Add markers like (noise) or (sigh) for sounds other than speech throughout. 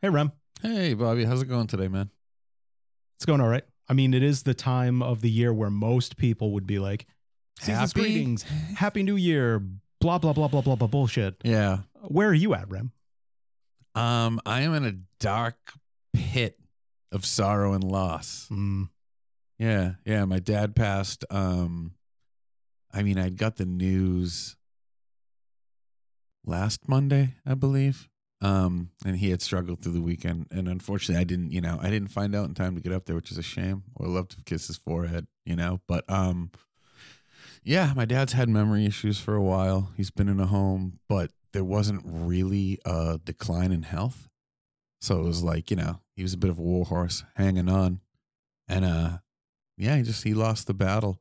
Hey, Rem. Hey, Bobby, how's it going today, man? It's going all right. I mean, it is the time of the year where most people would be like, season's Happy? greetings, (laughs) happy new year, blah, blah, blah, blah, blah, blah, bullshit. Yeah. Where are you at, Rem? Um, I am in a dark pit of sorrow and loss. Mm, Yeah, yeah. My dad passed. Um, I mean, I got the news last Monday, I believe. Um, and he had struggled through the weekend, and unfortunately, I didn't. You know, I didn't find out in time to get up there, which is a shame. I would love to kiss his forehead, you know. But um, yeah, my dad's had memory issues for a while. He's been in a home, but there wasn't really a decline in health. So it was like, you know, he was a bit of a war horse hanging on. And uh yeah, he just he lost the battle.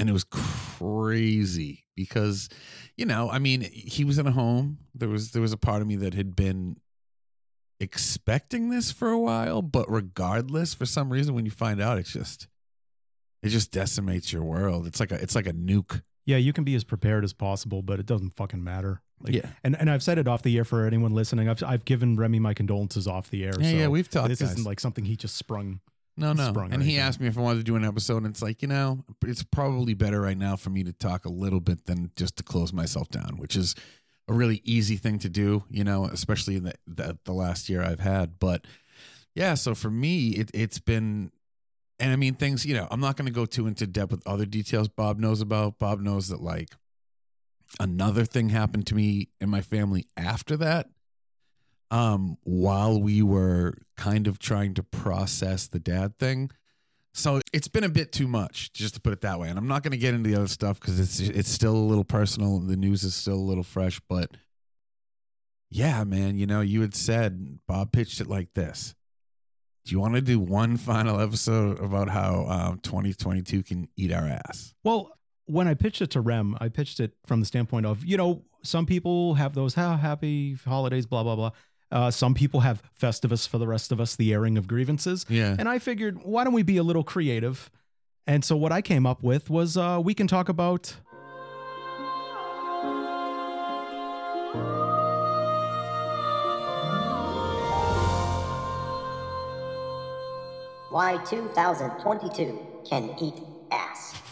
And it was crazy because, you know, I mean, he was in a home. There was there was a part of me that had been expecting this for a while, but regardless, for some reason when you find out, it's just it just decimates your world. It's like a it's like a nuke. yeah, you can be as prepared as possible, but it doesn't fucking matter. Like, yeah. And and I've said it off the air for anyone listening. I've I've given Remy my condolences off the air. Yeah, so yeah, we've talked. this guys. isn't like something he just sprung. No, no. And he asked me if I wanted to do an episode, and it's like, you know, it's probably better right now for me to talk a little bit than just to close myself down, which is a really easy thing to do, you know, especially in the, the, the last year I've had. But yeah, so for me, it, it's been, and I mean, things, you know, I'm not going to go too into depth with other details Bob knows about. Bob knows that, like, another thing happened to me and my family after that um while we were kind of trying to process the dad thing. So it's been a bit too much just to put it that way. And i'm not going to get into the other stuff because it's it's still a little personal. The news is still a little fresh. But yeah man you know you had said bob pitched it like this. Do you want to do one final episode about how um, 2022 can eat our ass? Well, when I pitched it to Rem, I pitched it from the standpoint of, you know, some people have those "Ha- happy holidays, blah, blah, blah. Uh, some people have Festivus for the rest of us, the airing of grievances. yeah And I figured, why don't we be a little creative? And so what I came up with was uh, we can talk about Why 2022 can eat ass.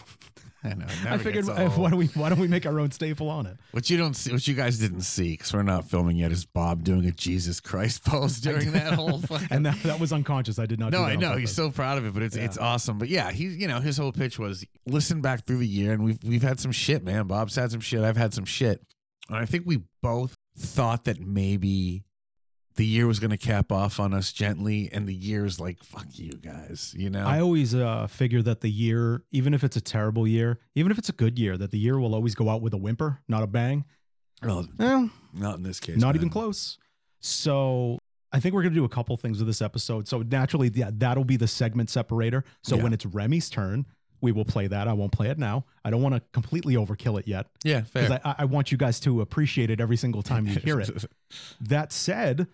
I know I figured (laughs) why don't we why don't we make our own staple on it? What you don't see, what you guys didn't see, because we're not filming yet, is Bob doing a Jesus Christ (laughs) pose during that whole. (laughs) Fucking, And that, that was unconscious. I did not. no, do that I know he's so proud of it, but it's it's awesome. But yeah, he's you know his whole pitch was listen back through the year, and we've we've had some shit, man. Bob's had some shit. I've had some shit, and I think we both thought that maybe the year was going to cap off on us gently, and the year's like fuck you guys, you know. I always uh, figure that the year, even if it's a terrible year, even if it's a good year, that the year will always go out with a whimper, not a bang. well, not in this case. not man. even close. So I think we're gonna do a couple things with this episode. So naturally, yeah, that'll be the segment separator. So Yeah. when it's Remy's turn, we will play that. I won't play it now. I don't want to completely overkill it yet Yeah, fair. because I, I want you guys to appreciate it every single time you hear it. (laughs) that said,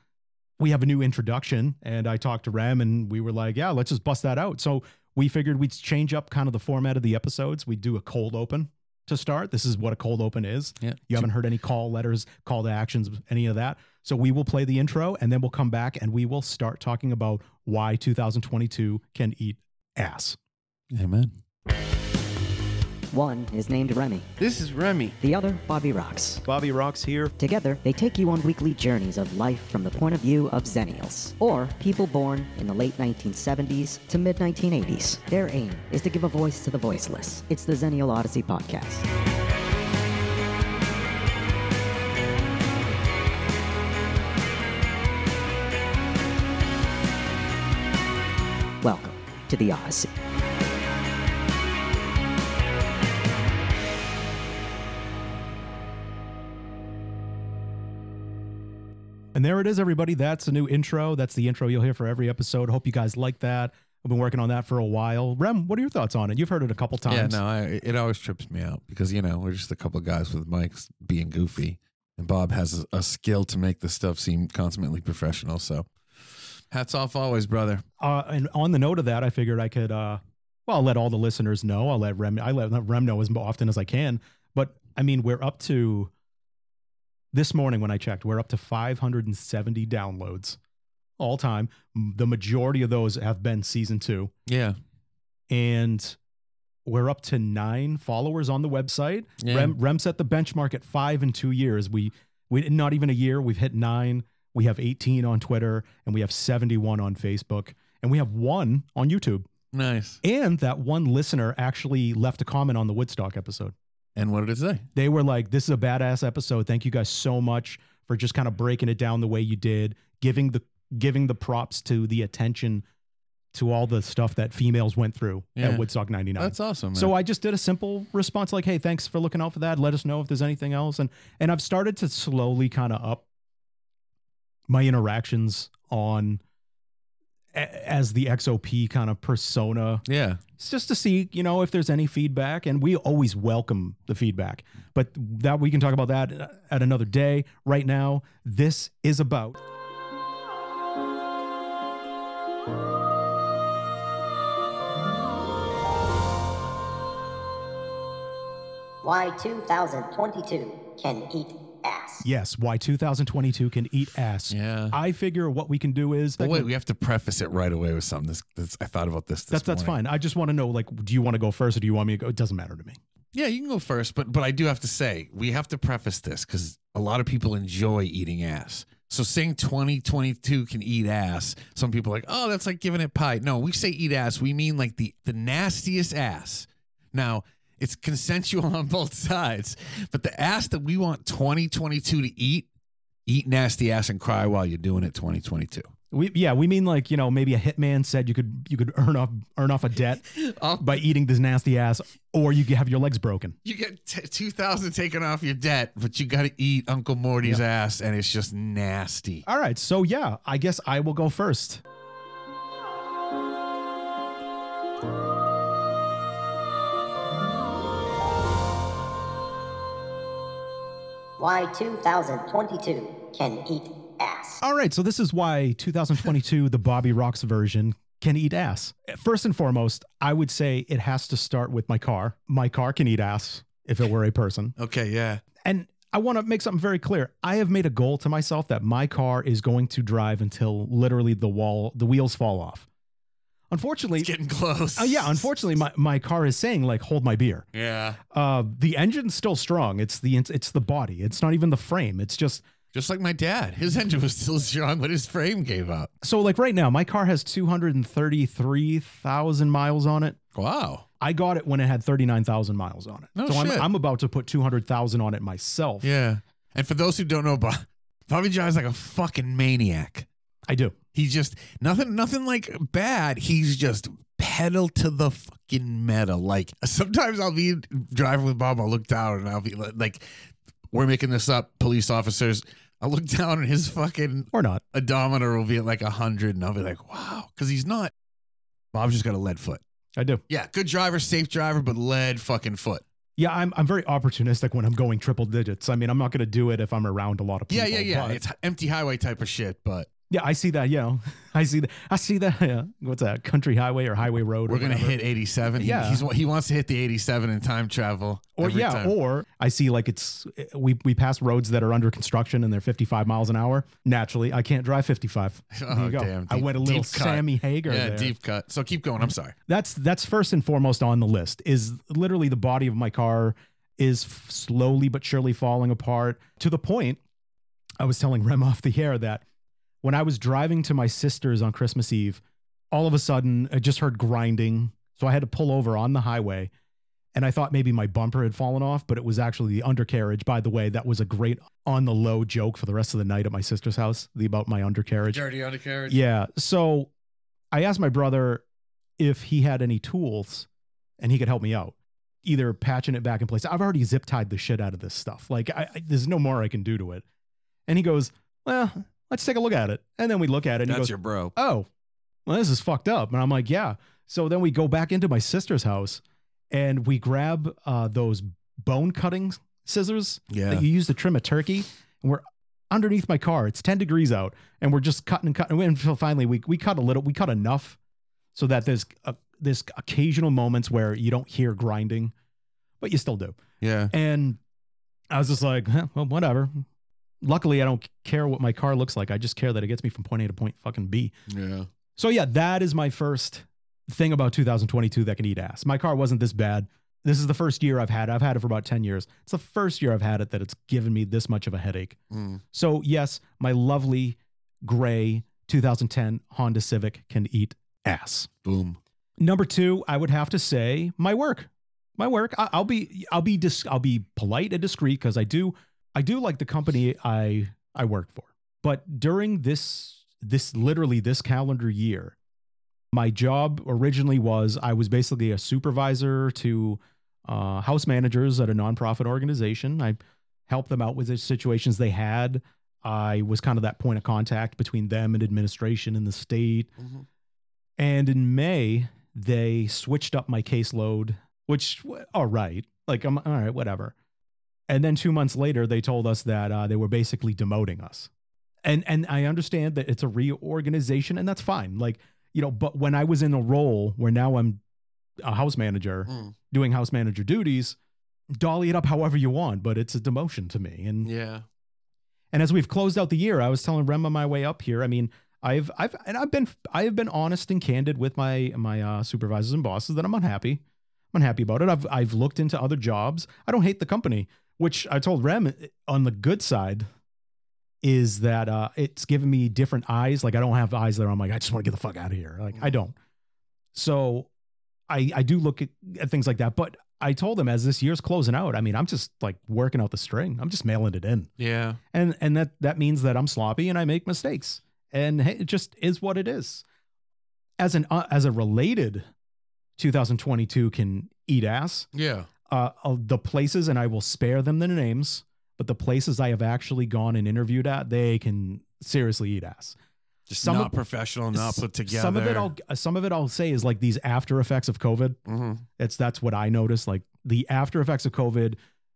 we have a new introduction, and I talked to Rem, and we were like, yeah, let's just bust that out. So we figured we'd change up kind of the format of the episodes. We'd do a cold open to start. This is what a cold open is. yeah, You haven't heard any call letters, call to actions, any of that. So we will play the intro and then we'll come back and we will start talking about why 2022 can eat ass. Amen. One is named Remy, This is Remy. the other Bobby Rox. Bobby Rox here. Together, they take you on weekly journeys of life from the point of view of Xennials, or people born in the late 1970s to mid 1980s. Their aim is to give a voice to the voiceless. It's the Xennial Odyssey podcast. Welcome to the Odyssey. There it is, everybody. That's a new intro. That's the intro you'll hear for every episode. Hope you guys like that. I've been working on that for a while. Rem, what are your thoughts on it? You've heard it a couple times. Yeah, no, I, it always trips me out because you know we're just a couple of guys with mics being goofy, and Bob has a, a skill to make the stuff seem consummately professional. So, hats off always, brother. Uh, and on the note of that, I figured I could, uh, well, I'll let all the listeners know. I'll let Rem, I let Rem know as often as I can. But I mean, we're up to this morning when I checked, we're up to 570 downloads all time. The majority of those have been season two. Yeah. And we're up to nine followers on the website. Yeah. Rem, Rem set the benchmark at five in two years. We we not even a year. We've hit nine. We have 18 on Twitter and we have 71 on Facebook. And we have one on YouTube. Nice. And that one listener actually left a comment on the Woodstock episode. And what did it say? They were like, This is a badass episode. Thank you guys so much for just kind of breaking it down the way you did, giving the giving the props to the attention to all the stuff that females went through Yeah. at Woodstock 99. That's awesome. Man. So I just did a simple response like, "Hey, thanks for looking out for that. Let us know if there's anything else." And and I've started to slowly kind of up my interactions on a- as the XOP kind of persona. yeah. It's just to see, you know, if there's any feedback and we always welcome the feedback. But that we can talk about that uh, at another day. Right now, this is about Why 2022 can eat ass. yes, why 2022 can eat ass. Yeah. I figure what we can do is But wait, we have to preface it right away with something. This, this I thought about this. this That's that's morning. fine. I just want to know, like, do you want to go first or do you want me to go? It doesn't matter to me. Yeah, you can go first, but but I do have to say we have to preface this because a lot of people enjoy eating ass. So saying 2022 can eat ass, some people are like, oh, that's like giving it pie. No, we say eat ass, we mean like the the nastiest ass. Now it's consensual on both sides, but the ass that we want 2022 to eat, eat nasty ass and cry while you're doing it 2022. We yeah, we mean like you know maybe a hitman said you could you could earn off earn off a debt (laughs) by eating this nasty ass, or you have your legs broken. You get t- 2000 taken off your debt, but you got to eat Uncle Morty's ass and it's just nasty. All right, so yeah, I guess I will go first. Why 2022 can eat ass. All right, so this is why 2022 the Bobby Rox version can eat ass. First and foremost, I would say it has to start with my car. My car can eat ass if it were a person. (laughs) Okay, yeah. And I want to make something very clear. I have made a goal to myself that my car is going to drive until literally the wall, the wheels fall off. Unfortunately, It's getting close. uh, yeah, unfortunately, my, my car is saying like, hold my beer. Yeah. Uh, the engine's still strong. It's the it's the body. It's not even the frame. It's just Just like my dad. His engine was still strong, but his frame gave up. so like right now, my car has two hundred and thirty three thousand miles on it. Wow. I got it when it had thirty nine thousand miles on it. No so I'm shit. I'm about to put two hundred thousand on it myself. Yeah. And for those who don't know, Bob, Bobby drives like a fucking maniac. I do. He's just nothing, nothing like bad. He's just pedal to the fucking metal. Like sometimes I'll be driving with Bob. I'll look down and I'll be like, we're making this up, police officers. I'll look down and his fucking Or not. odometer will be at like a hundred, and I'll be like, wow, because he's not. Bob's just got a lead foot. I do. Yeah, good driver, safe driver, but lead fucking foot. Yeah, I'm I'm very opportunistic when I'm going triple digits. I mean, I'm not going to do it if I'm around a lot of Yeah, people. yeah, yeah. but- It's empty highway type of shit, but yeah, I see that. You (laughs) know, I see that. I see that. Yeah. What's that? Country highway or highway road? we're gonna whatever. hit 87. He- Yeah. he's, he wants to hit the 87 in time travel. Or yeah, time. or I see like it's we we pass roads that are under construction and they're 55 miles an hour. Naturally, I can't drive 55. (laughs) There Oh, you go. damn. I went a little deep cut. Sammy Hagar yeah, there. deep cut. So keep going. I'm sorry. That's that's first and foremost on the list. Is literally the body of my car is f- slowly but surely falling apart to the point. I was telling Rem off the air that when I was driving to my sister's on Christmas Eve, all of a sudden I just heard grinding. So I had to pull over on the highway. And I thought maybe my bumper had fallen off, but it was actually the undercarriage. By the way, that was a great on the low joke for the rest of the night at my sister's house, the about my undercarriage. Dirty undercarriage. Yeah. So I asked my brother if he had any tools and he could help me out, either patching it back in place. I've already zip tied the shit out of this stuff. Like, I, I, there's no more I can do to it. And he goes, Well, let's take a look at it. And then we look at it and he That's goes, your bro. Oh, well, this is fucked up. And I'm like, Yeah. So then we go back into my sister's house and we grab uh, those bone cutting scissors Yeah. that you use to trim a turkey. And we're underneath my car. It's 10 degrees out. And we're just cutting and cutting until finally we, we cut a little, we cut enough so that there's a, there's occasional moments where you don't hear grinding, but you still do. Yeah. And I was just like, huh, well, whatever. Luckily, I don't care what my car looks like. I just care that it gets me from point A to point fucking B. Yeah. So yeah, that is my first thing about 2022 that can eat ass. My car wasn't this bad. This is the first year I've had. it. I've had it for about 10 years. It's the first year I've had it that it's given me this much of a headache. Mm. So yes, my lovely gray 2010 Honda Civic can eat ass. Boom. Number two, I would have to say my work. My work. I, I'll be I'll be dis, I'll be polite and discreet because I do I do like the company I I work for. But during this this literally this calendar year, my job originally was I was basically a supervisor to uh, house managers at a nonprofit organization. I helped them out with the situations they had. I was kind of that point of contact between them and administration in the state. Mhm. And in May, they switched up my caseload, which, all right, like, I'm all right, whatever. And then two months later, they told us that uh, they were basically demoting us. And, and I understand that it's a reorganization, and that's fine. Like, you know, but when I was in a role where now I'm a house manager Mm. doing house manager duties, dolly it up however you want, but it's a demotion to me. And Yeah. and as we've closed out the year, I was telling Rem on my way up here. I mean, I've I've and I've been I have been honest and candid with my my uh, supervisors and bosses that I'm unhappy. I'm unhappy about it. I've I've looked into other jobs. I don't hate the company, which I told Rem on the good side is that uh, it's given me different eyes. Like I don't have eyes that I'm like I just want to get the fuck out of here. Like I don't. So I I do look at, at things like that, but I told them as this year's closing out. I mean, I'm just like working out the string. I'm just mailing it in Yeah. and and that that means that I'm sloppy and I make mistakes, and hey, it just is what it is. As an uh, as a related 2022 can eat ass. Yeah. Uh, uh, the places, and I will spare them the names, but the places I have actually gone and interviewed at, they can seriously eat ass. Just Some not of- professional, not put together. Some of it, I'll some of it, I'll say is like these after effects of COVID. Mhm. It's that's what I noticed. Like the after effects of COVID,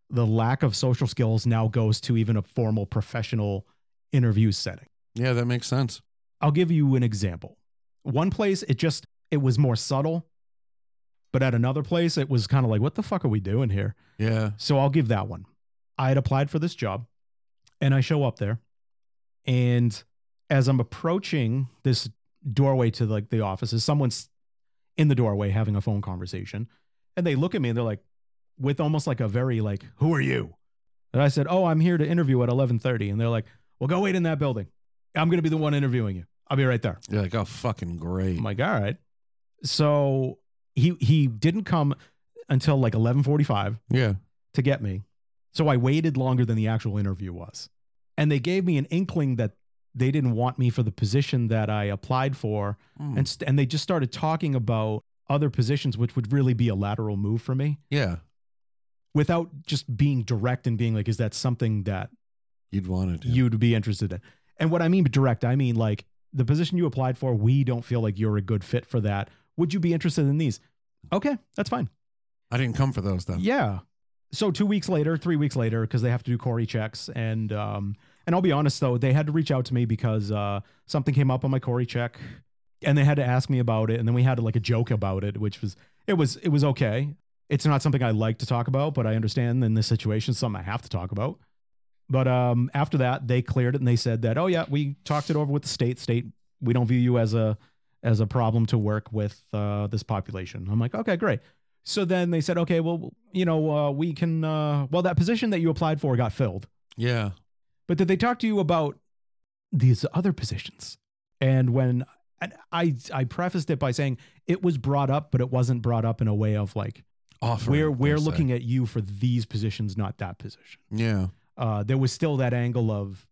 the lack of social skills now goes to even a formal professional interview setting. Yeah, that makes sense. I'll give you an example. One place, it just it was more subtle, but at another place, it was kind of like, what the fuck are we doing here? Yeah. So I'll give that one. I had applied for this job, and I show up there, and as I'm approaching this doorway to like the offices, someone's in the doorway having a phone conversation, and they look at me and they're like, with almost like a very like, "Who are you?" And I said, "Oh, I'm here to interview at 11:30," and they're like, "Well, go wait in that building. I'm going to be the one interviewing you. I'll be right there." You're like, oh, fucking great. I'm like, all right. So he he didn't come until like 11:45 yeah. to get me. So I waited longer than the actual interview was. And they gave me an inkling that they didn't want me for the position that I applied for Mm. and st- and they just started talking about other positions which would really be a lateral move for me yeah. without just being direct and being like is that something that You'd want to you'd be interested in. And what I mean by direct, I mean like the position you applied for, we don't feel like you're a good fit for that. Would you be interested in these? Okay, that's fine. I didn't come for those though. Yeah. So two weeks later, three weeks later, because they have to do CORI checks, and um, and I'll be honest though, they had to reach out to me because uh, something came up on my CORI check, and they had to ask me about it, and then we had like a joke about it, which was it was it was okay. It's not something I like to talk about, but I understand in this situation, something I have to talk about. But um, after that, they cleared it and they said that, oh yeah, we talked it over with the state. State, we don't view you as a as a problem to work with uh, this population. I'm like, okay, great. So then they said, okay, well, you know, uh, we can. Uh, well, that position that you applied for got filled, Yeah. but did they talk to you about these other positions? And when and I I prefaced it by saying it was brought up, but it wasn't brought up in a way of like Offering, we're we're looking at you for these positions, not that position. Yeah. Uh, there was still that angle of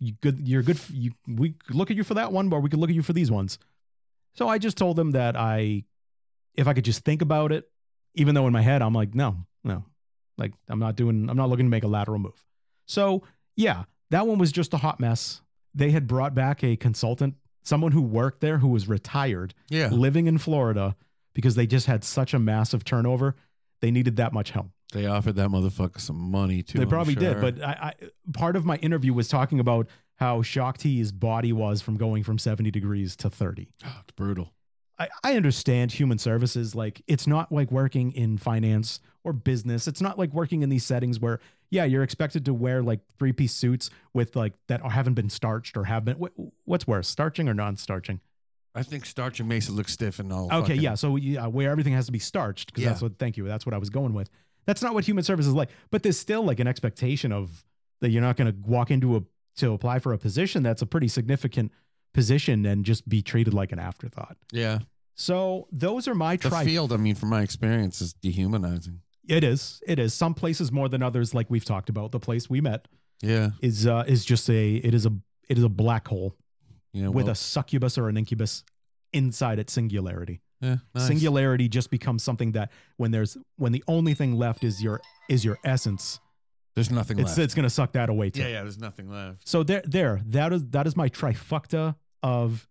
you good, you're good. You we look at you for that one, but we could look at you for these ones. So I just told them that I, if I could just think about it, even though in my head I'm like, no, no, like I'm not doing, I'm not looking to make a lateral move. So yeah, that one was just a hot mess. They had brought back a consultant, someone who worked there who was retired, Yeah. living in Florida because they just had such a massive turnover. They needed that much help. They offered that motherfucker some money too. They probably did, but I, I part of my interview was talking about how shocked his body was from going from 70 degrees to 30. Oh, it's brutal. I, I understand human services. Like it's not like working in finance or business. It's not like working in these settings where yeah, you're expected to wear like three piece suits with like that haven't been starched or have been. wh- What's worse, starching or non starching? I think starching makes it look stiff and all. Okay, fucking- yeah. So yeah, where everything has to be starched because that's what. Thank you. That's what I was going with. That's not what human service is like. But there's still like an expectation of that you're not going to walk into a to apply for a position that's a pretty significant position and just be treated like an afterthought. Yeah. So those are my The tri. field, I mean, from my experience, is dehumanizing. It is. It is. Some places more than others, like we've talked about. The place we met Yeah. is uh, is just a. It is a. It is a black hole Yeah. with a succubus or an incubus inside its singularity. yeah, nice. Singularity just becomes something that when there's when the only thing left is your is your essence, There's nothing it's left. it's gonna suck that away too. yeah, yeah. There's nothing left. So there there that is that is my trifecta of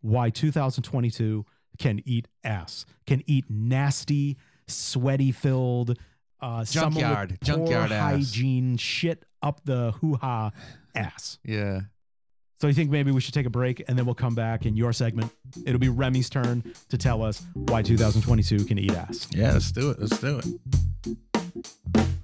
why 2022 can eat ass, can eat nasty, sweaty filled, uh, someone with Junkyard. poor Junkyard ass. hygiene shit up the hoo ha ass. Yeah. So you think maybe we should take a break and then we'll come back in your segment. It'll be Remy's turn to tell us why 2022 can eat ass. Yeah. Let's do it. Let's do it.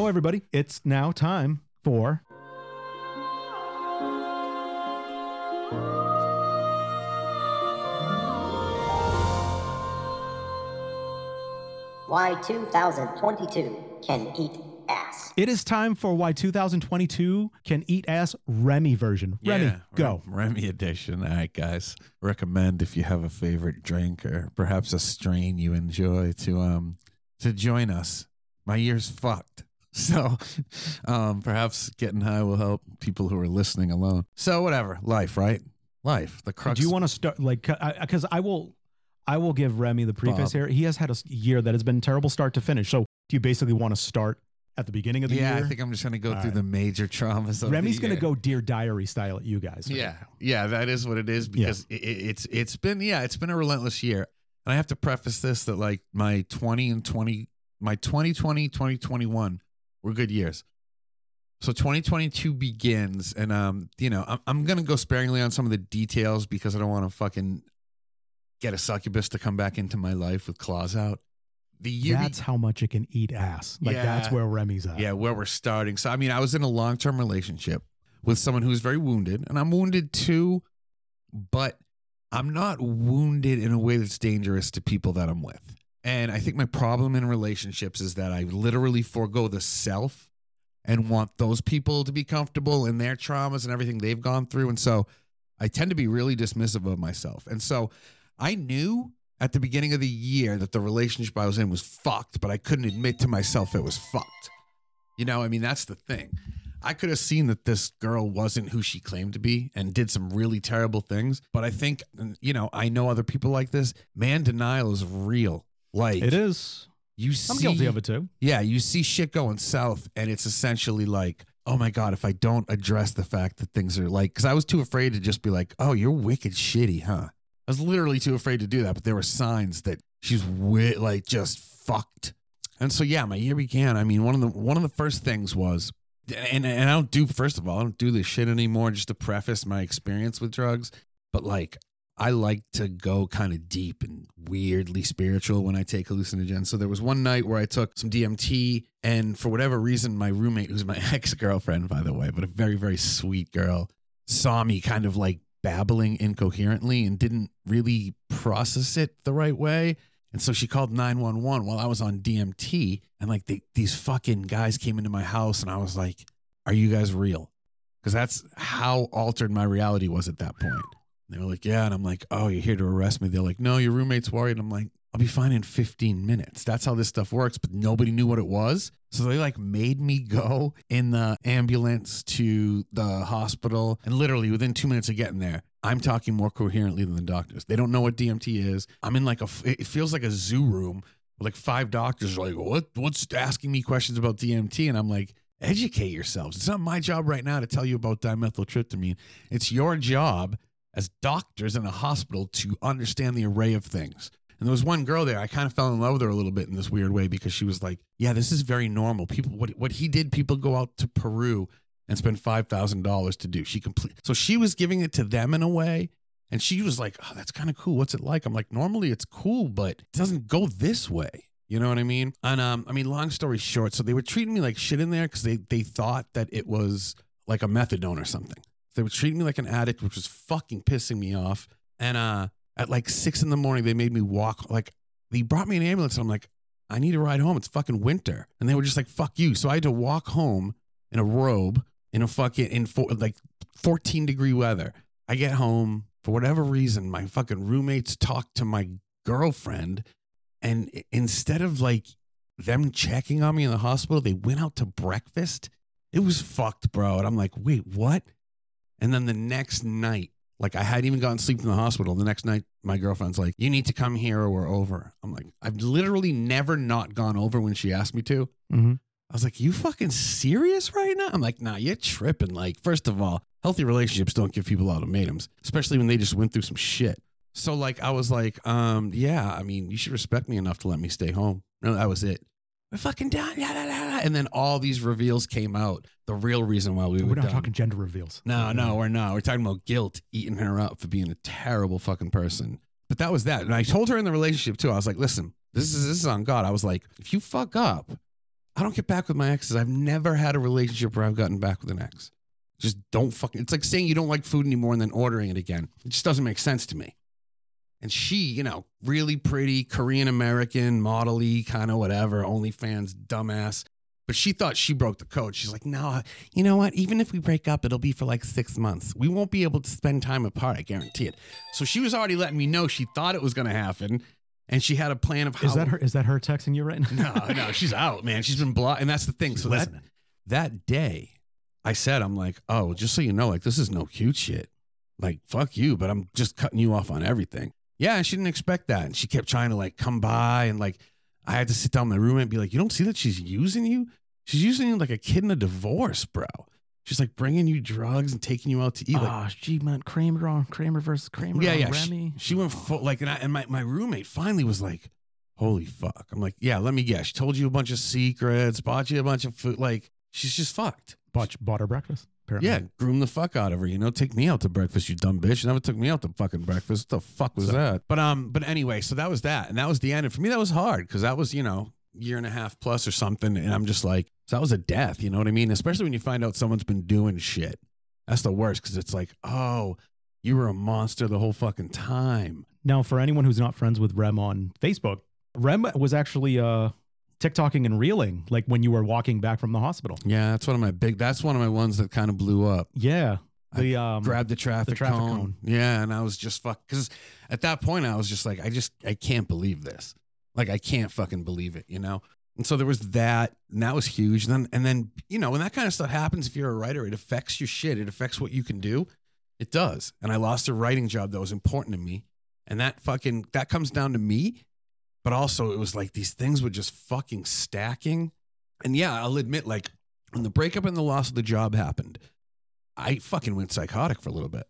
So, everybody, it's now time for. Why 2022 can eat ass. It is time for why 2022 can eat ass Remy version. Remy, Yeah, go. Remy edition. All right, guys. Recommend if you have a favorite drink or perhaps a strain you enjoy to um to join us. My year's fucked. (laughs) So um perhaps getting high will help people who are listening alone. So whatever. Life, right? Life. The crux Do you want to start like because I, will I will give Remy the preface Bob. here. He has had a year that has been terrible start to finish. So do you basically want to start at the beginning of the Yeah, year? I think I'm just gonna go All through right. the major traumas of Remy's going to go Dear Diary style at you guys. right Yeah, now. yeah, that is what it is because it, it- it's it's been yeah, it's been a relentless year. And I have to preface this that like my 20 and 20 my 2020 2021 were good years. So 2022 begins and um you know, I'm I'm going to go sparingly on some of the details because I don't want to fucking get a succubus to come back into my life with claws out. The year be- That's how much it can eat ass. Like that's where Remy's at. yeah, where we're starting. So I mean, I was in a long-term relationship with someone who's very wounded, and I'm wounded too, but I'm not wounded in a way that's dangerous to people that I'm with. And I think my problem in relationships is that I literally forego the self and want those people to be comfortable in their traumas and everything they've gone through. And so I tend to be really dismissive of myself. And so I knew at the beginning of the year that the relationship I was in was fucked, but I couldn't admit to myself it was fucked. You know, I mean, that's the thing. I could have seen that this girl wasn't who she claimed to be and did some really terrible things. But I think, you know, I know other people like this. Man denial is real. Like It is. you see, I'm guilty of it too. Yeah, you see shit going south, and it's essentially like, oh my God, if I don't address the fact that things are like, because I was too afraid to just be like, oh, you're wicked shitty, huh? I was literally too afraid to do that, but there were signs that she's wi- like just fucked. And so yeah, my year began. I mean, one of the one of the first things was, and and I don't do first of all, I don't do this shit anymore. Just to preface my experience with drugs, but like I like to go kind of deep and weirdly spiritual when I take hallucinogens. So there was one night where I took some DMT, and for whatever reason, my roommate, who's my (laughs) ex girlfriend, by the way, but a very, very sweet girl, saw me kind of like babbling incoherently and didn't really process it the right way. And so she called 911 while I was on DMT. And like these fucking guys came into my house, and I was like, Are you guys real? Because that's how altered my reality was at that point. They were like, Yeah. And I'm like, Oh, you're here to arrest me. They're like, No, your roommate's worried. And I'm like, I'll be fine in 15 minutes. That's how this stuff works. But nobody knew what it was. So they like made me go in the ambulance to the hospital. And literally within two minutes of getting there, I'm talking more coherently than the doctors. They don't know what DMT is. I'm in like a, it feels like a zoo room like five doctors are like, what, what's asking me questions about DMT? And I'm like, educate yourselves. It's not my job right now to tell you about dimethyltryptamine. It's your job as doctors in a hospital to understand the array of things. And there was one girl there. I kind of fell in love with her a little bit in this weird way because she was like, "Yeah, this is very normal. People, what what he did, people go out to Peru and spend five thousand dollars to do. She complete. So she was giving it to them in a way, and she was like, "Oh, that's kind of cool. What's it like?" I'm like, "Normally it's cool, but it doesn't go this way." You know what I mean? And um, I mean, long story short, so they were treating me like shit in there because they they thought that it was like a methadone or something. They were treating me like an addict, which was fucking pissing me off. And uh, at like six in the morning, they made me walk. Like they brought me an ambulance, and I'm like, I need to ride home. It's fucking winter, and they were just like, "Fuck you." So I had to walk home in a robe in a fucking in four, like 14 degree weather. I get home for whatever reason, my fucking roommates talk to my girlfriend, and instead of like them checking on me in the hospital, they went out to breakfast. It was fucked, bro. And I'm like, wait, what? And then the next night, like I hadn't even gotten sleep in the hospital. The next night, my girlfriend's like, you need to come here or we're over. I'm like, I've literally never not gone over when she asked me to. Mm-hmm. I was like, you fucking serious right now? I'm like, nah, you're tripping. Like, first of all, healthy relationships don't give people ultimatums, especially when they just went through some shit. So like, I was like, um, yeah, I mean, you should respect me enough to let me stay home. No, that was it. We're fucking done. Yeah, yeah, yeah. And then all these reveals came out. The real reason why we We're were not done. talking gender reveals. No, no, we're not. We're talking about guilt eating her up for being a terrible fucking person. But that was that. And I told her in the relationship too. I was like, listen, this is this is on God. I was like, if you fuck up, I don't get back with my exes. I've never had a relationship where I've gotten back with an ex. Just don't fucking it's like saying you don't like food anymore and then ordering it again. It just doesn't make sense to me. And she, you know, really pretty, Korean American, model kind of whatever, OnlyFans, dumbass. But she thought she broke the code. She's like, no, you know what? Even if we break up, it'll be for like six months. We won't be able to spend time apart. I guarantee it. So she was already letting me know she thought it was going to happen. And she had a plan of how. Is that her? Is that her texting you right now? No, no, she's out, man. She's been blocked. And that's the thing. She's so that, listening. that day, I said, I'm like, oh, just so you know, like, this is no cute shit. Like, fuck you, but I'm just cutting you off on everything. Yeah, and she didn't expect that. And she kept trying to like come by and like I had to sit down in my room and be like, you don't see that she's using you? She's using you like a kid in a divorce, bro. She's like bringing you drugs and taking you out to eat. Like, Ah, she meant Kramer on Kramer versus Kramer. yeah, on yeah. She, she went full like, and, I, and my, my roommate finally was like, holy fuck. I'm like, yeah, let me guess. She told you a bunch of secrets, bought you a bunch of food. Like, she's just fucked. bought, bought her breakfast. Apparently. Yeah, groom the fuck out of her. You know, take me out to breakfast, you dumb bitch. You never took me out to fucking breakfast. What the fuck was So- that? But um, but anyway, so that was that, and that was the end. And for me, that was hard because that was you know year and a half plus or something, and I'm just like, so that was a death. You know what I mean? Especially when you find out someone's been doing shit. That's the worst because it's like, oh, you were a monster the whole fucking time. Now, for anyone who's not friends with Rem on Facebook, Rem was actually uh, TikToking and reeling, like when you were walking back from the hospital. Yeah, that's one of my big. That's one of my ones that kind of blew up. Yeah. The um, grabbed the traffic, traffic cone. cone. Yeah, and I was just fuck because at that point I was just like, I just I can't believe this. Like I can't fucking believe it, you know. And so there was that, and that was huge. And then and then you know when that kind of stuff happens, if you're a writer, it affects your shit. It affects what you can do. It does. And I lost a writing job that was important to me, and that fucking that comes down to me. But also, it was like these things were just fucking stacking. And yeah, I'll admit, like when the breakup and the loss of the job happened, I fucking went psychotic for a little bit.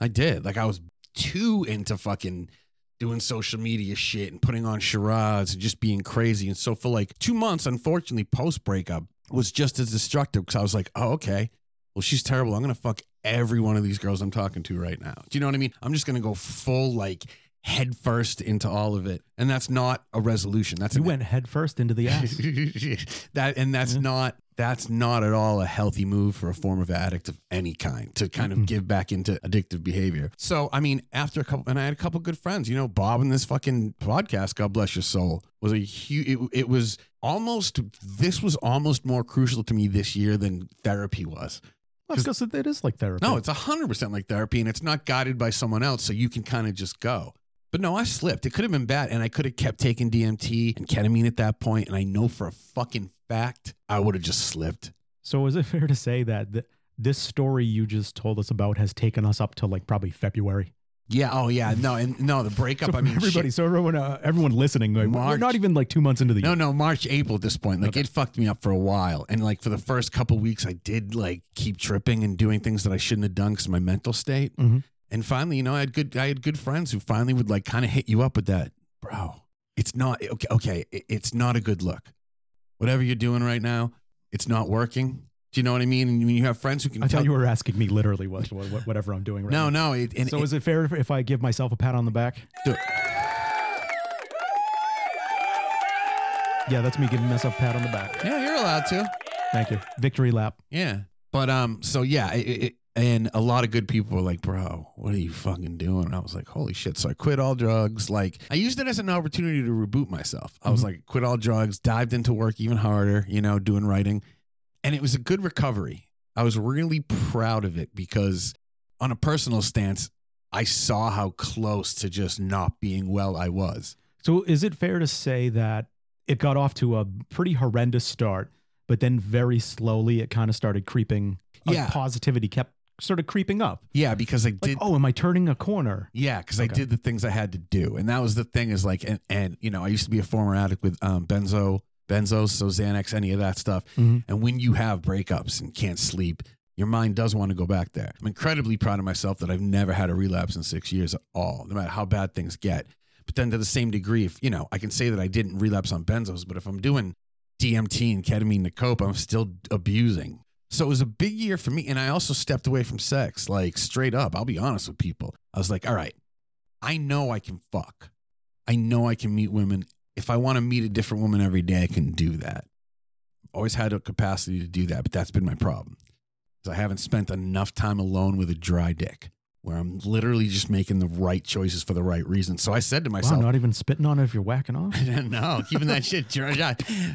I did. Like I was too into fucking doing social media shit and putting on charades and just being crazy. And so for like two months, unfortunately, post breakup was just as destructive because I was like, oh, okay. Well, she's terrible. I'm gonna fuck every one of these girls I'm talking to right now. Do you know what I mean? I'm just gonna go full like head first into all of it. And that's not a resolution. That's You went head first into the ass. (laughs) that and that's Yeah. not that's not at all a healthy move for a form of addict of any kind to kind of Mm-mm. give back into addictive behavior. So I mean, after a couple, and I had a couple good friends. You know, Bob in this fucking podcast, God bless your soul, was a huge. It, it was almost. This was almost more crucial to me this year than therapy was. Because it is like therapy. No, it's hundred percent like therapy, and it's not guided by someone else, so you can kind of just go. But no, I slipped. It could have been bad, and I could have kept taking DMT and ketamine at that point, and I know for a fucking fact I would have just slipped. So is it fair to say that th- this story you just told us about has taken us up to like probably February? Yeah. Oh, yeah. No, and no, the breakup. (laughs) So I mean, everybody, shit. so everyone, uh, everyone listening, like, we're not even like two months into the No, year. no, March, April at this point. Like Okay. it fucked me up for a while. And like for the first couple weeks, I did like keep tripping and doing things that I shouldn't have done because my mental state. Mhm. And finally, you know, I had good I had good friends who finally would like kind of hit you up with that, bro. It's not okay, okay, it's not a good look. Whatever you're doing right now, it's not working. Do you know what I mean? And when you have friends who can I tell thought you were asking me literally what, what what- whatever I'm doing right No, now. no, it, and so it- is it fair if, if I give myself a pat on the back? Do it. Yeah, that's me giving myself a pat on the back. yeah, you're allowed to. Thank you. Victory lap. Yeah. But um, so yeah, it, it, and a lot of good people were like, "Bro, what are you fucking doing?" And I was like, "Holy shit!" So I quit all drugs. Like I used it as an opportunity to reboot myself. I was Mhm. like, quit all drugs, dived into work even harder. You know, doing writing, and it was a good recovery. I was really proud of it because, on a personal stance, I saw how close to just not being well I was. So is it fair to say that it got off to a pretty horrendous start, but then very slowly it kind of started creeping? Yeah. positivity kept sort of creeping up. Yeah, because I Like, did. oh, am I turning a corner? Yeah, because I did the things I had to do, and that was the thing. Is like, and, and you know, I used to be a former addict with um, benzo, benzos, so Xanax, any of that stuff. Mhm. And when you have breakups and can't sleep, your mind does want to go back there. I'm incredibly proud of myself that I've never had a relapse in six years at all, no matter how bad things get. But then to the same degree, if you know, I can say that I didn't relapse on benzos, but if I'm doing DMT and ketamine to cope, I'm still abusing. So it was a big year for me. And I also stepped away from sex, like straight up. I'll be honest with people. I was like, all right, I know I can fuck. I know I can meet women. If I want to meet a different woman every day, I can do that. Always had a capacity to do that, but that's been my problem. I haven't spent enough time alone with a dry dick where I'm literally just making the right choices for the right reasons. So I said to myself, Wow, not even spitting on it if you're whacking off. (laughs) no, keeping that shit.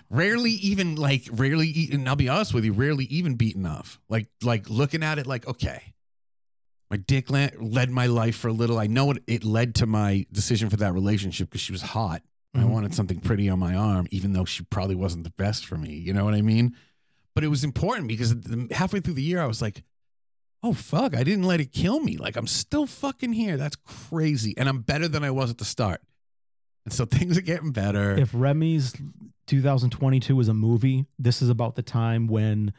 Rarely even like rarely eaten. I'll be honest with you, rarely even beaten off. Like like looking at it like okay, my dick led my life for a little. I know it, it led to my decision for that relationship because she was hot. I Mhm. wanted something pretty on my arm, even though she probably wasn't the best for me. You know what I mean? But it was important because halfway through the year, I was like, oh, fuck, I didn't let it kill me. Like, I'm still fucking here. That's crazy. And I'm better than I was at the start. And so (laughs) things are getting better. If Remy's 2022 is a movie, this is about the time when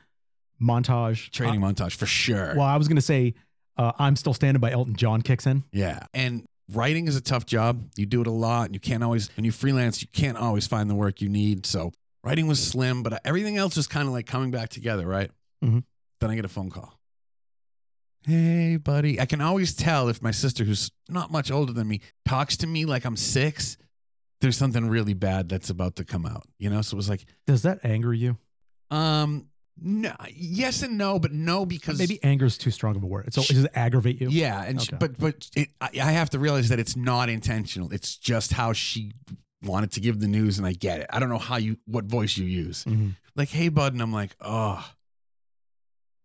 montage Training uh, montage for sure. well, I was going to say, uh, I'm still standing by Elton John kicks in. Yeah. And writing is a tough job. You do it a lot. And you can't always, when you freelance, you can't always find the work you need. So writing was slim, but everything else was kind of like coming back together, right? Mhm. Then I get a phone call. Hey, buddy. I can always tell if my sister, who's not much older than me, talks to me like I'm six, there's something really bad that's about to come out. You know? So it was like, Does that anger you? um, no, yes and no, but no, because Maybe anger is too strong of a word. So does it aggravate you? Yeah, and she, Okay. but but it, I, I have to realize that it's not intentional. It's just how she wanted to give the news, and I get it. I don't know how you what voice you use. Mhm. Like, hey, bud, and I'm like, oh.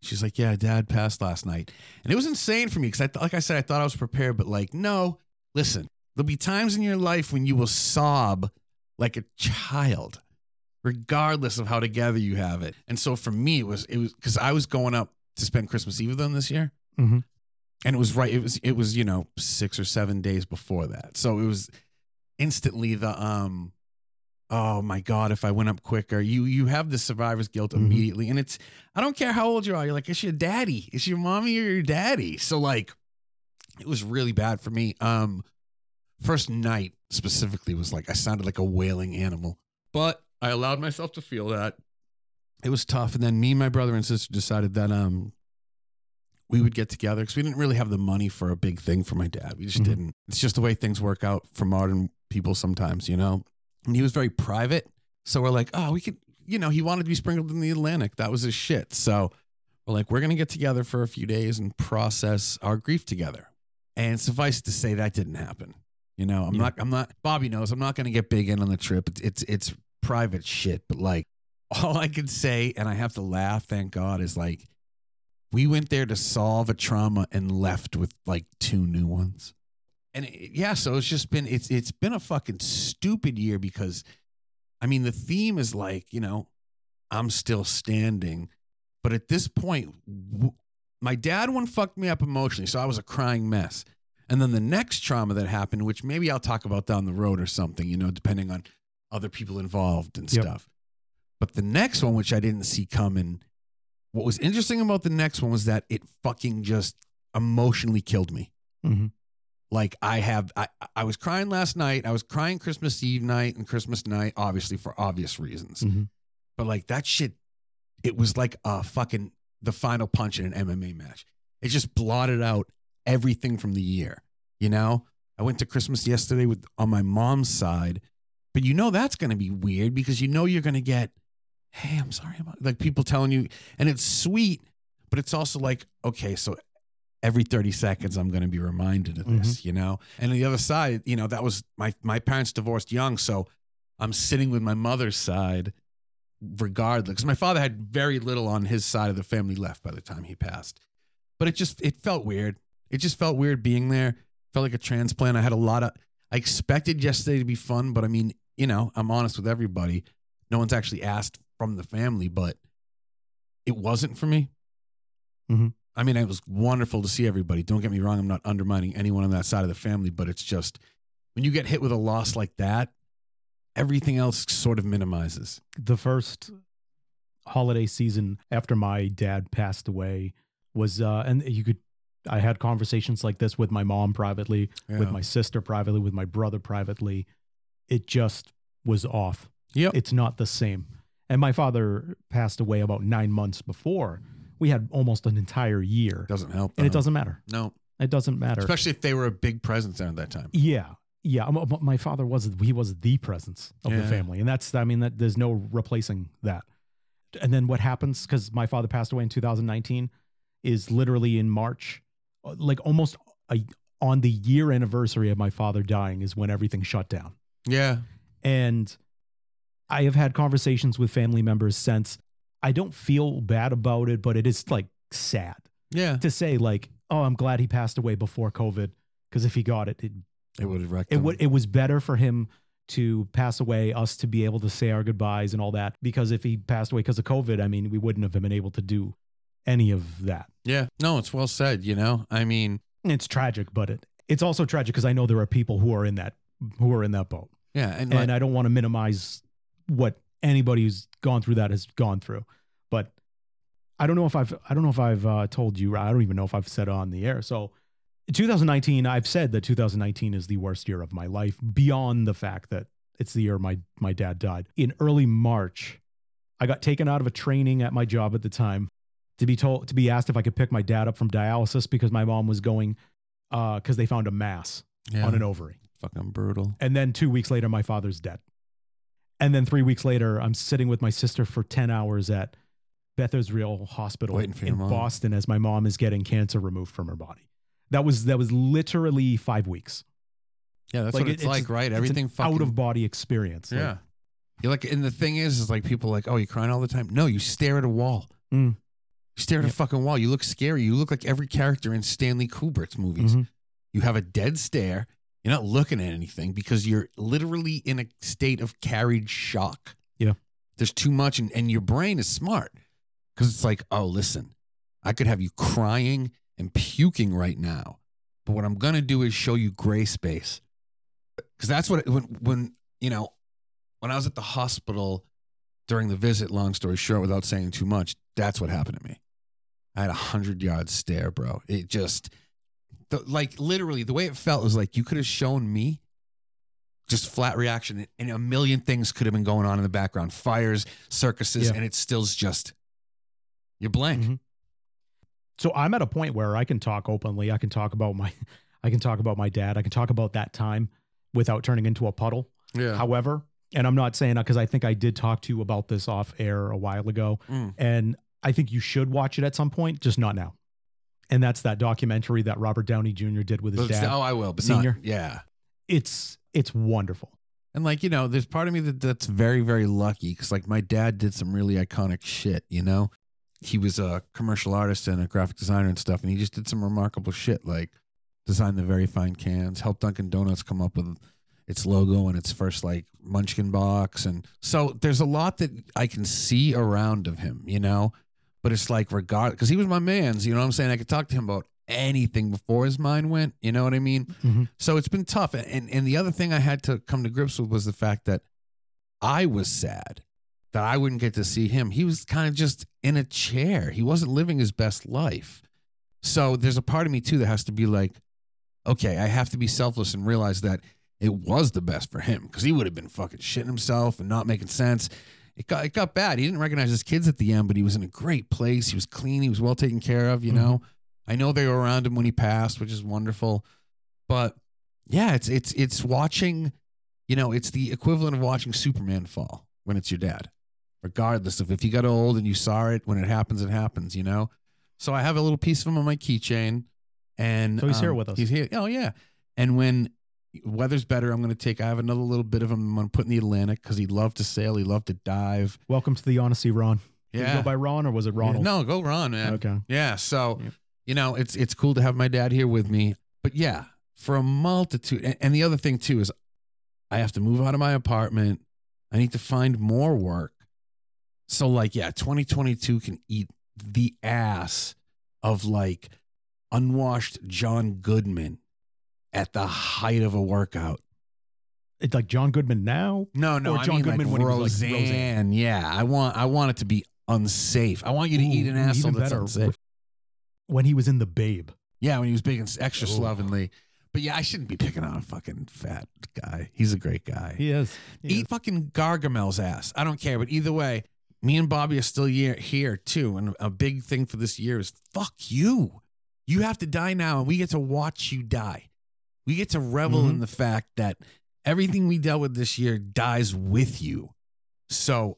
She's like, yeah, dad passed last night, and it was insane for me because I th- like I said, I thought I was prepared, but like, no, listen, there'll be times in your life when you will sob like a child regardless of how together you have it. And so for me, it was it was because I was going up to spend Christmas Eve with them this year, Mhm. and it was right. It was it was you know six or seven days before that, so it was instantly the um oh my god, if I went up quicker, you you have the survivor's guilt Mhm. immediately, and it's I don't care how old you are. You're like, it's your daddy, it's your mommy or your daddy. So like, it was really bad for me. Um, first night specifically was like I sounded like a wailing animal, but I allowed myself to feel that. It was tough, and then me, my brother, and sister decided that um we would get together because we didn't really have the money for a big thing for my dad. We just Mhm. didn't. It's just the way things work out for modern people sometimes, you know. And he was very private, so we're like, oh, we could, you know, he wanted to be sprinkled in the Atlantic. That was his shit. So we're like, we're gonna get together for a few days and process our grief together. And suffice it to say, that didn't happen. You know, I'm Yeah. not. I'm not. Bobby knows. I'm not gonna get big in on the trip. It's it's it's private shit. But like, (laughs) all I can say, and I have to laugh. Thank God, is like we went there to solve a trauma and left with like two new ones. And it, yeah, so it's just been it's it's been a fucking stupid year because I mean the theme is like, you know, I'm still standing, but at this point w- my dad one fucked me up emotionally, so I was a crying mess. And then the next trauma that happened, which maybe I'll talk about down the road or something, you know, depending on other people involved and Yep. stuff. But the next one, which I didn't see coming, what was interesting about the next one was that it fucking just emotionally killed me. Mhm. Like I have, I, I was crying last night. I was crying Christmas Eve night and Christmas night, obviously for obvious reasons. Mhm. But like that shit, it was like a fucking the final punch in an MMA match. It just blotted out everything from the year. You know, I went to Christmas yesterday with on my mom's side, but you know that's going to be weird because you know you're going to get, hey, I'm sorry about like people telling you, and it's sweet, but it's also like, okay, so every 30 seconds I'm going to be reminded of this, you know? And on the other side, you know, that was my my parents divorced young, so I'm sitting with my mother's side regardless because my father had very little on his side of the family left by the time he passed. But it just it felt weird. It just felt weird being there. Felt like a transplant. I had a lot of I expected yesterday to be fun, but I mean, you know, I'm honest with everybody. No one's actually asked from the family, but it wasn't for me. Mm Mhm. I mean, it was wonderful to see everybody. Don't get me wrong. I'm not undermining anyone on that side of the family, but it's just when you get hit with a loss like that, everything else sort of minimizes. the first holiday season after my dad passed away was uh and you could I had conversations like this with my mom privately, with my sister privately, with my brother privately. It just was off. Yep. It's not the same. And my father passed away about 9 months before. We had almost an entire year. Doesn't help. And it doesn't matter. No, It doesn't matter. especially if they were a big presence there at that time. Yeah. Yeah. Um, um, My father was, he was the presence of the family. And that's, I mean, that there's no replacing that. And then what happens, because my father passed away in 2019, is literally in March, uh, like almost a, on the year anniversary of my father dying is when everything shut down. Yeah. And I have had conversations with family members since. I don't feel bad about it, but it is like sad Yeah. to say, like, oh, I'm glad he passed away before COVID. Because if he got it, it It would have wrecked it them. would it was better for him to pass away, us to be able to say our goodbyes and all that. Because if he passed away because of COVID, I mean, we wouldn't have been able to do any of that. yeah. No, it's well said. You know, I mean, It's tragic, but it it's also tragic because I know there are people who are in that who are in that boat, yeah. And, and like, I don't want to minimize what anybody who's gone through that has gone through. I don't know if I've I don't know if I've uh, told you. I don't even know if I've said it on the air. So. 2019, I've said that 2019 is the worst year of my life beyond the fact that it's the year my my dad died. In early March, I got taken out of a training at my job at the time to be told to be asked if I could pick my dad up from dialysis because my mom was going uh cuz they found a mass yeah, on an ovary. fucking brutal. And then 2 weeks later my father's dead. And then 3 weeks later I'm sitting with my sister for 10 hours at Beth Israel Hospital in mom. Boston as my mom is getting cancer removed from her body. That was that was literally 5 weeks. Yeah, that's Like, what it- it's, it's- like, right? Everything fucking out of body experience. Like, Yeah. You're like, and the thing is, is like people are like, oh, you're crying all the time? No, you stare at a wall. Mm. You stare at a fucking wall. You look scary. You look like every character in Stanley Kubrick's movies. Mhm. You have a dead stare. You're not looking at anything because you're literally in a state of carried shock. Yeah. There's too much, and, and your brain is smart because it's like, oh, listen, I could have you crying and puking right now, but what I'm gonna do is show you gray space because that's what when when you know when I was at the hospital during the visit, long story short, without saying too much, that's what happened to me. I had a hundred yard stare, bro. It just, the, like, literally, the way it felt was like you could have shown me just flat reaction, and a million things could have been going on in the background fires, circuses, Yeah. and it still's just, you're blank. Mhm. So I'm at a point where I can talk openly. I can talk about my, (laughs) I can talk about my dad. I can talk about that time without turning into a puddle. Yeah. However, and I'm not saying that because I think I did talk to you about this off air a while ago, Mm. and I think you should watch it at some point, just not now. And that's that documentary that Robert Downey Jr. did with his But- dad. oh, I will, but Senior. Not, yeah. It's it's wonderful. And like, you know, there's part of me that that's very, very lucky because like my dad did some really iconic shit, you know? He was a commercial artist and a graphic designer and stuff, and he just did some remarkable shit like designed the Veryfine cans, helped Dunkin' Donuts come up with its logo and its first like munchkin box. And so there's a lot that I can see around of him, you know? But it's like regard because he was my man's, you know what I'm saying? I could talk to him about anything before his mind went, you know what I mean? Mhm. So it's been tough. And and the other thing I had to come to grips with was the fact that I was sad that I wouldn't get to see him. He was kind of just in a chair. He wasn't living his best life. So there's a part of me too that has to be like, okay, I have to be selfless and realize that it was the best for him because he would have been fucking shitting himself and not making sense. It got it got bad. He didn't recognize his kids at the end, but he was in a great place. He was clean. He was well taken care of. You mm-hmm. know, I know they were around him when he passed, which is wonderful. But yeah, it's it's it's watching. You know, it's the equivalent of watching Superman fall when it's your dad, regardless of if you got old and you saw it. When it happens, it happens. You know. So I have a little piece of him on my keychain, and So he's here um, with us. He's here. Oh yeah. And when weather's better, I'm going to take. I have another little bit of him. I'm going to put in the Atlantic because he loved to sail. He loved to dive. Welcome to the Honesty, Ron. Did you Yeah. go by Ron or was it Ronald? No, go Ron, man. Okay. Yeah. So, Yep. you know, it's it's cool to have my dad here with me. But yeah, for a multitude and, and the other thing too is I have to move out of my apartment. I need to find more work. So like, yeah, 2022 can eat the ass of like unwashed John Goodman at the height of a workout. It's like John Goodman now. No, no, Or I John mean Goodman like when he was, Roseanne. like, Roseanne. Yeah, I want I want it to be unsafe. I want you to eat an Ooh, asshole that's better. unsafe. When he was in the Babe. Yeah, when he was big and extra Ooh. slovenly. But yeah, I shouldn't be picking on a fucking fat guy. He's a great guy. He is. He Eat is. fucking Gargamel's ass. I don't care. But either way, me and Bobby are still here, here too. And a big thing for this year is fuck you. You have to die now, and we get to watch you die. We get to revel Mhm. in the fact that everything we dealt with this year dies with you. So,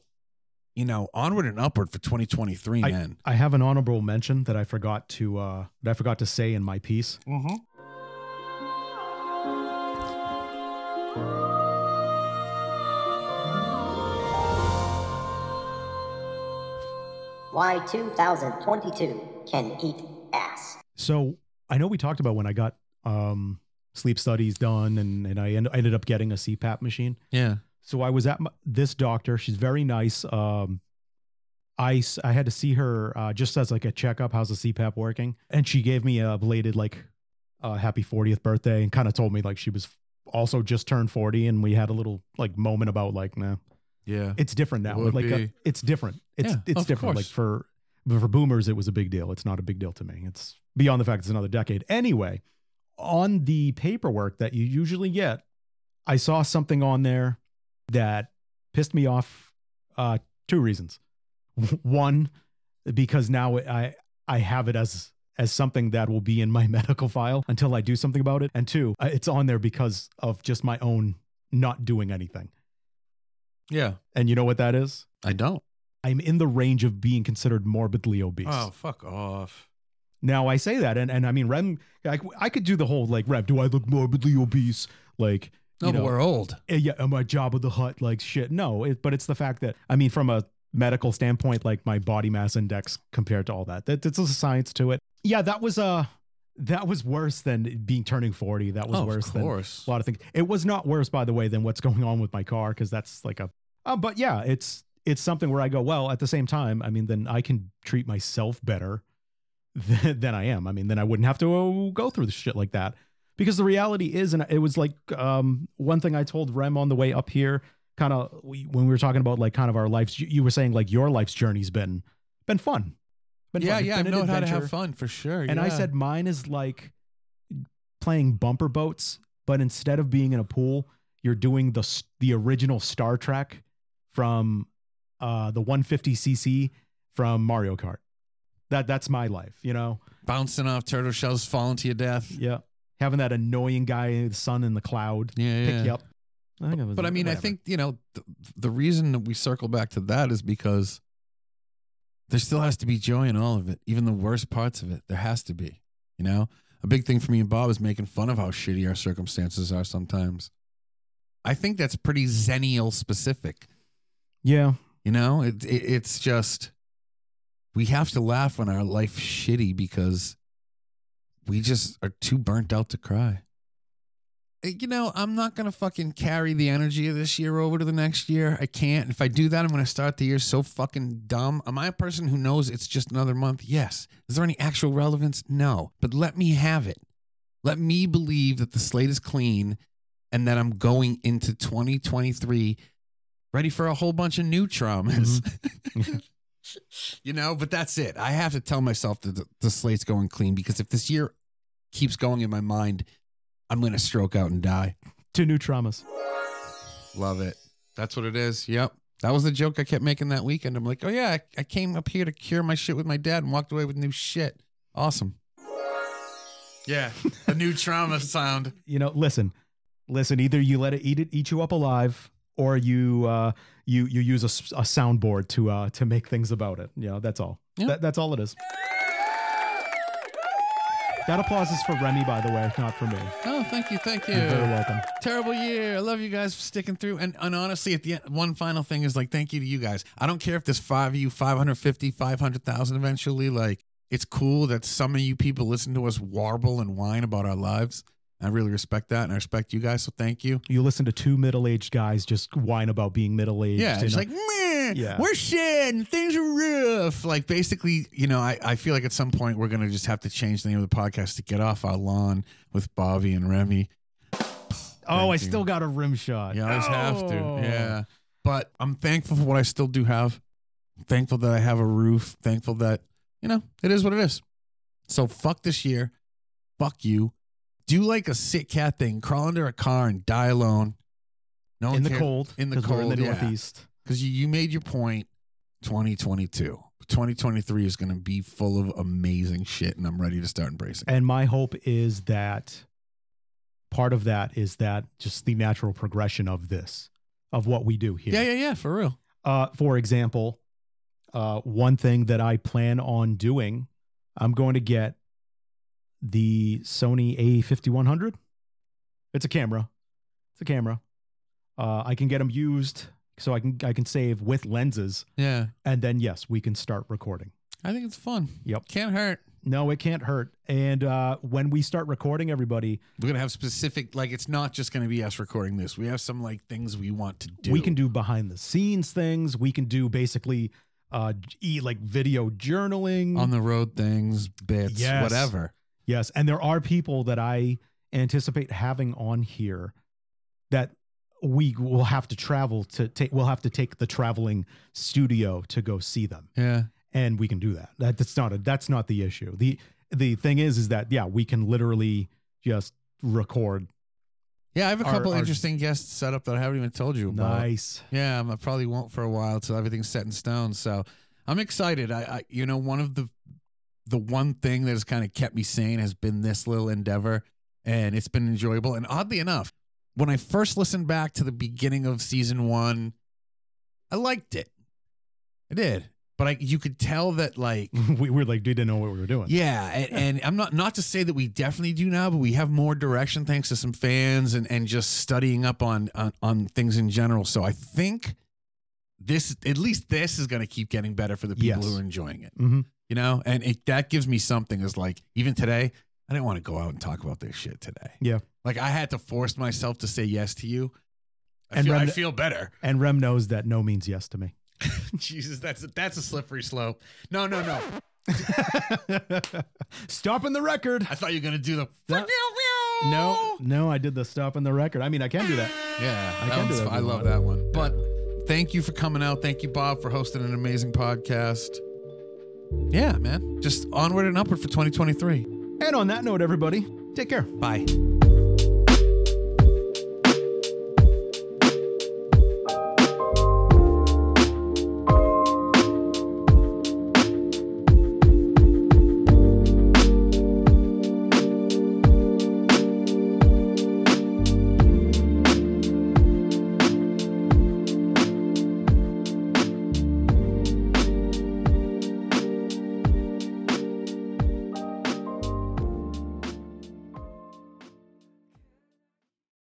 you know, onward and upward for 2023, man. I have an honorable mention that I forgot to uh that I forgot to say in my piece. Mm-hmm. Why 2022 can eat ass. So I know we talked about when I got um sleep studies done and and I, end, I ended up getting a CPAP machine. Yeah. So I was at my, this doctor. She's very nice. Um, I s- I had to see her uh, just as like a checkup. How's the CPAP working? And she gave me a belated like uh, happy 40th birthday and kind of told me like she was also just turned 40 and we had a little like moment about like nah Yeah. it's different now. Would like uh, be. it's different. It's Yeah, it's of different. Like for but for boomers it was a big deal. It's not a big deal to me. It's beyond the fact it's another decade. Anyway on the paperwork that you usually get i saw something on there that pissed me off uh two reasons. (laughs) One because now i i have it as as something that will be in my (laughs) medical file until i do something about it. And two uh, it's on there because of just my own not doing anything Yeah. and you know what that is I don't. I'm in the range of being considered morbidly obese. Oh, fuck off. Now I say that, and, and I mean, Rem, I, I could do the whole like, Rem, do I look morbidly obese? Like, No, you know, we're old. eh, yeah, am I Jabba the Hutt? Like, shit. No, it, but it's the fact that, I mean, from a medical standpoint, like my body mass index compared to all that, that it's a science to it. Yeah, that was, uh, that was worse than being turning 40. That was Oh, worse than a lot of things. It was not worse, by the way, than what's going on with my car because that's like a. Uh, but yeah, it's it's something where I go well. At the same time, I mean, then I can treat myself better (laughs) than, than I am. I mean, then I wouldn't have to uh, go through the shit like that. Because the reality is, and it was like um, one thing I told Rem on the way up here kind of when we were talking about like kind of our lives, you, you were saying like your life's journey's been been fun. Been yeah, fun. Yeah, I been an know how to have fun for sure. And I said mine is like playing bumper boats, but instead of being in a pool, you're doing the the original Star Trek from uh the 150cc from Mario Kart. That that's my life, you know. bouncing off turtle shells, falling to your death. Yeah. Having that annoying guy, in the sun in the cloud, Yeah, pick yeah. you up. I think it was But I mean, I think you know the, the reason that we circle back to that is because there still has to be joy in all of it, even the worst parts of it. There has to be. You know, a big thing for me and Bob is making fun of how shitty our circumstances are sometimes. I think that's pretty Xennial specific. Yeah. You know, it, it it's just we have to laugh when our life's shitty because we just are too burnt out to cry. Eh, You know, I'm not gonna fucking carry the energy of this year over to the next year. I can't. If I do that, I'm gonna start the year so fucking dumb. Am I a person who knows it's just another month? Yes. Is there any actual relevance? No. But let me have it. Let me believe that the slate is clean and that I'm going into 2023 ready for a whole bunch of new traumas. Mm-hmm. (laughs) you know, but that's it. I have to tell myself that the, the slate's going clean because if this year keeps going in my mind, I'm going to stroke out and die. Two new traumas. Love it. That's what it is. Yep. That was the joke I kept making that weekend. I'm like, oh, yeah, I, I came up here to cure my shit with my dad and walked away with new shit. Awesome. Yeah. A new trauma (laughs) sound. You know, listen, listen. Either you let it eat it, eat you up alive, or you uh, you you use a soundboard to uh, to make things about it. You know, that's all. Yeah. That, that's all it is. That applause is for Remy, by the way, not for me. Oh, thank you. Thank you. You're very welcome. terrible year. I love you guys for sticking through. And, and honestly, at the end, one final thing is like, thank you to you guys. I don't care if there's five of you, 550, 500,000 eventually. Like, it's cool that some of you people listen to us warble and whine about our lives. I really respect that. And I respect you guys. So thank you. You listen to two middle aged guys just whine about being middle aged. Yeah. It's like, man, Yeah. we're shit and things are rough. Like, basically, you know, I, I feel like at some point we're going to just have to change the name of the podcast to get off our lawn with Bobby and Remy. oh, I you. still got a rim shot. You always have to. Oh. Yeah. But I'm thankful for what I still do have. thankful that I have a roof. Thankful that, you know, it is what it is. So fuck this year. Fuck you. Do like a sick cat thing. Crawl under a car and die alone. No in the cares. cold. In the cold. in the. Northeast. Because you, you made your point 2022. 2023 is going to be full of amazing shit, and I'm ready to start embracing it. And my hope is that part of that is that just the natural progression of this, of what we do here. Yeah, yeah, yeah, for real. Uh, for example, uh, one thing that I plan on doing, I'm going to get the Sony A5100. It's a camera. It's a camera. Uh, I can get them used so I can I can save with lenses, Yeah. and then yes, we can start recording. I think it's fun. Yep. Can't hurt. No, it can't hurt. And uh, when we start recording, everybody, We're gonna have specific, like it's not just gonna be us recording this. We have some like things we want to do. we can do behind the scenes things. We can do basically uh, e like video journaling on the road things, bits, Yes. whatever. Yes, and there are people that I anticipate having on here that we will have to travel to take. We'll have to take the traveling studio to go see them, Yeah. and we can do that. that that's not a that's not the issue. the The thing is, is that yeah, we can literally just record. Yeah, I have a Our- couple our- interesting guests set up that I haven't even told you about. Nice. Yeah, I probably won't for a while till everything's set in stone. So I'm excited. I, I you know, one of the the one thing that has kind of kept me sane has been this little endeavor, and it's been enjoyable. And oddly enough, when I first listened back to the beginning of season one, I liked it. I did, but I you could tell that like (laughs) we were like, we didn't know what we were doing. yeah, (laughs) and, and I'm not not to say that we definitely do now, but we have more direction thanks to some fans and and just studying up on on, on things in general. So I think this at least this is going to keep getting better for the people Yes. who are enjoying it. Mhm. You know, and it, that gives me something. Is like even today, I didn't want to go out and talk about this shit today. Yeah. like I had to force myself to say yes to you. I, And feel, I Rem- feel better. And Rem knows that no means yes to me. (laughs) Jesus, that's that's a slippery slope. No, no, no. (laughs) Stopping the record. I thought you were gonna do the That- No, no, I did the stop in the record. I mean, I can do that. Yeah, I that can do that I love that one. But thank you for coming out. Thank you, Bob, for hosting an amazing podcast. Yeah, man. Just onward and upward for 2023. And on that note, everybody, take care. Bye.